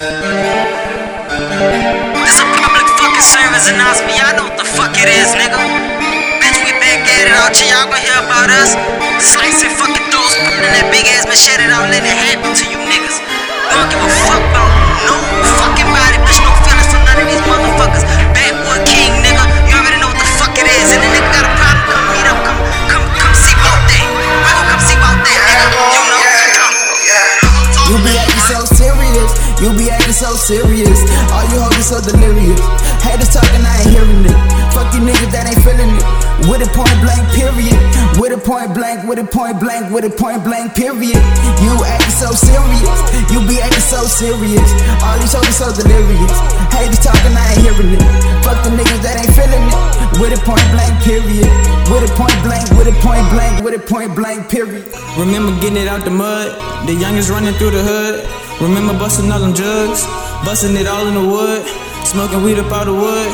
This a public fucking service announcement. Y'all know what the fuck it is, nigga. Bitch, we back at it here. Y'all gonna hear about us. Slicing fucking throats, putting that big ass machete out, letting it happen to you niggas. Don't give a fuck about so serious. All you hoes so delirious. Haters talking, I ain't hearing it. Fuck you niggas that ain't feeling it. With a point blank, period. With a point blank, with a point blank, with a point blank, period. You acting so serious, you be acting so serious. All these hoes so delirious. Haters talking, I ain't hearing it. Fuck the niggas that ain't feeling it. With a point blank, period. With a point blank, with a point blank, with a point blank, period. Remember getting it out the mud, the youngest running through the hood. Remember busting all them jugs, busting it all in the wood, smoking weed up out the wood.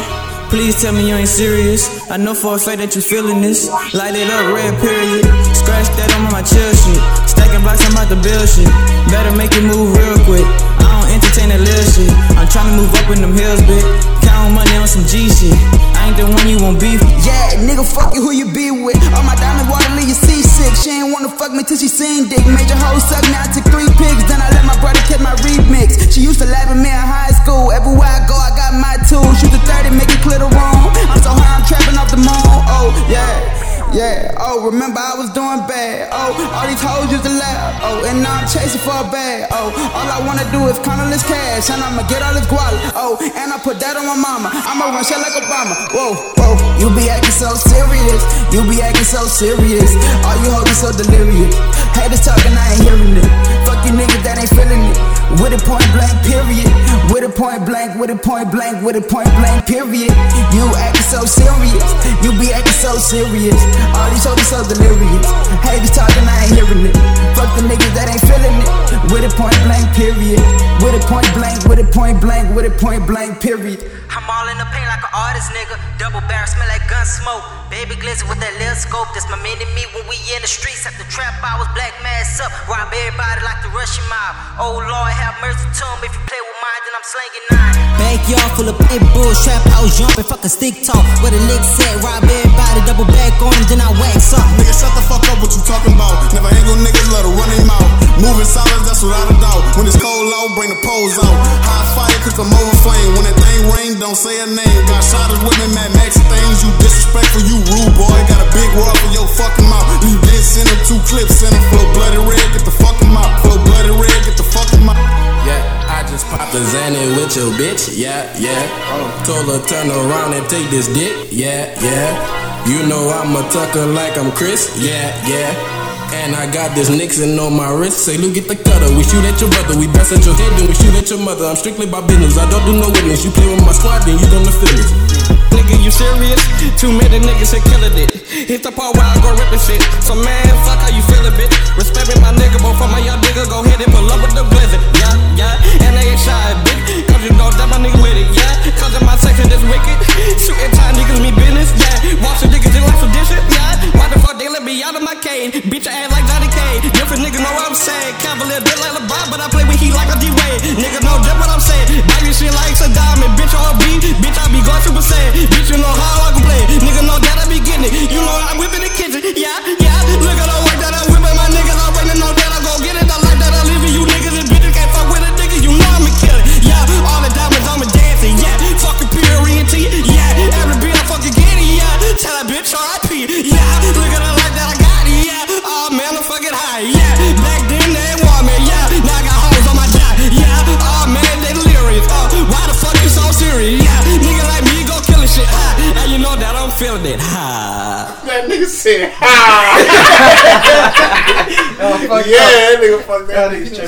Please tell me you ain't serious. I know for a fact that you feeling this. Light it up, red period. Scratch that on my chill shit. Stacking blocks, I'm about to build shit. Better make it move real quick. I don't entertain that little shit. I'm trying to move up in them hills, bitch. Counting money on some G shit. I ain't the one you won't beef. Nigga, fuck you, who you be with? All my diamond water leave you seasick. She ain't wanna fuck me till she seen dick. Major hoe suck, now I took three pigs. Then I let my brother catch my remix. She used to laugh at me in high school. Everywhere I go, I got my tools. Shoot the 30, make it clear the room. I'm so high, I'm trapping off the moon. Oh, yeah. Yeah, oh, remember I was all these hoes used to laugh. Oh, and now I'm chasing for a bag. Oh, all I wanna do is count all this cash, and I'ma get all this guala. Oh, and I put that on my mama. I'ma run shit like Obama. Whoa, whoa, you be acting so serious. You be acting so serious. All you hoes so delirious. Haters talking, I ain't hearing it. Fuck you niggas that ain't feeling it. With a point blank, period. With a point blank, with a point blank, with a point blank, period. You acting so serious. You be acting so serious. All these hoes so delirious. Haters talking, I ain't hearing it. Fuck the niggas that ain't feeling it. With a point blank, period. With a point blank, with a point blank, with a point blank, period. I'm all in the paint like an artist, nigga. Double barrel smell like gun smoke. Baby glizzy with that little scope. That's my mini me when we in the streets. At the trap hours, black mask up. Rob everybody like the Russian mob. Oh Lord, have mercy to him. If you play with mine, then I'm slinging nine. Backyard full of pit bulls, trap house jumping, fucking stick talk. Where the licks at, rob everybody, double back on them, then I wax up. Nigga, shut the fuck up what you talking about. Never hang on niggas, let her run him out. Moving solid, that's without a doubt. When it's cold out, bring the poles out. Hot fire, cook them over flame. When that thing rain, don't say a name. Got shot at women, Mad Max things. You disrespectful, you rude boy. Got a big rod for your fucking mouth. You did send him two clips, send him flow bloody red, get the fucking mouth. Flow bloody red, get the fucking mouth. Yeah, I just popped the Xanny with your bitch. Yeah, yeah. Told her turn around and take this dick. Yeah, yeah. You know I'm a tucker like I'm Chris. Yeah, yeah. And I got this Nixon on my wrist. Say, look at the cutter. We shoot at your brother. We bust at your head, then we shoot at your mother. I'm strictly by business. I don't do no witness. You play with my squad, then you gonna feel it. Nigga, you serious? Too many niggas had killed it. Hit the part where I go ripping shit. So man, fuck how you feelin', bitch. Respect me, my nigga, but for my young nigga, go ahead and Bitch, I ass like Johnny Cage. Different niggas know what I'm saying. Cavalier built like LeBron, but I play with heat like a D-Wade. Niggas know just what know that I'm feeling it. Ha. That nigga said, ha. yeah, that nigga fucked that nigga.